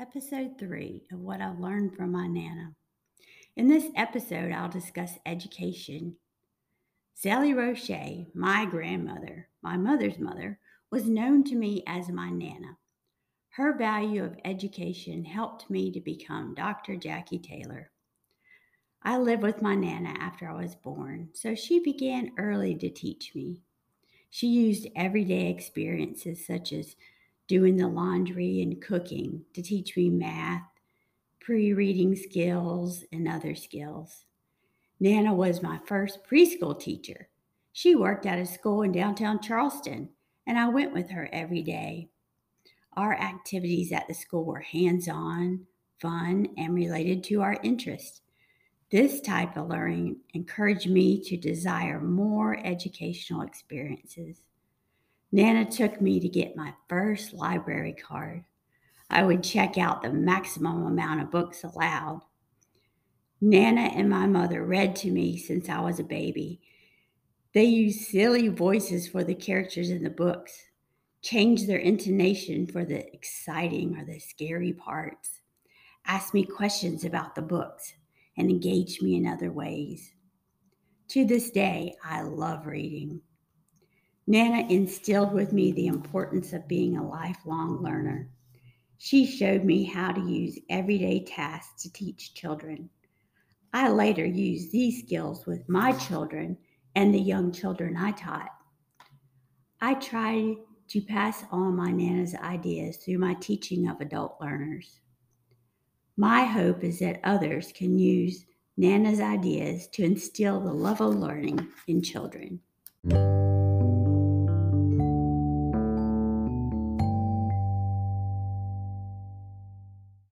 episode three of what I've learned from my Nana. In this episode, I'll discuss education. Zellie Roche, my grandmother, my mother's mother, was known to me as my Nana. Her value of education helped me to become Dr. Jacque Taylor. I lived with my Nana after I was born, so she began early to teach me. She used everyday experiences such as doing the laundry and cooking to teach me math, pre reading skills, and other skills. Nana was my first preschool teacher. She worked at a school in downtown Charleston, and I went with her every day. Our activities at the school were hands on, fun, and related to our interests. This type of learning encouraged me to desire more educational experiences. Nana took me to get my first library card. I would check out the maximum amount of books allowed. Nana and my mother read to me since I was a baby. They used silly voices for the characters in the books, changed their intonation for the exciting or the scary parts, asked me questions about the books, and engaged me in other ways. To this day, I love reading. Nana instilled with me the importance of being a lifelong learner. She showed me how to use everyday tasks to teach children. I later used these skills with my children and the young children I taught. I try to pass on my Nana's ideas through my teaching of adult learners. My hope is that others can use Nana's ideas to instill the love of learning in children.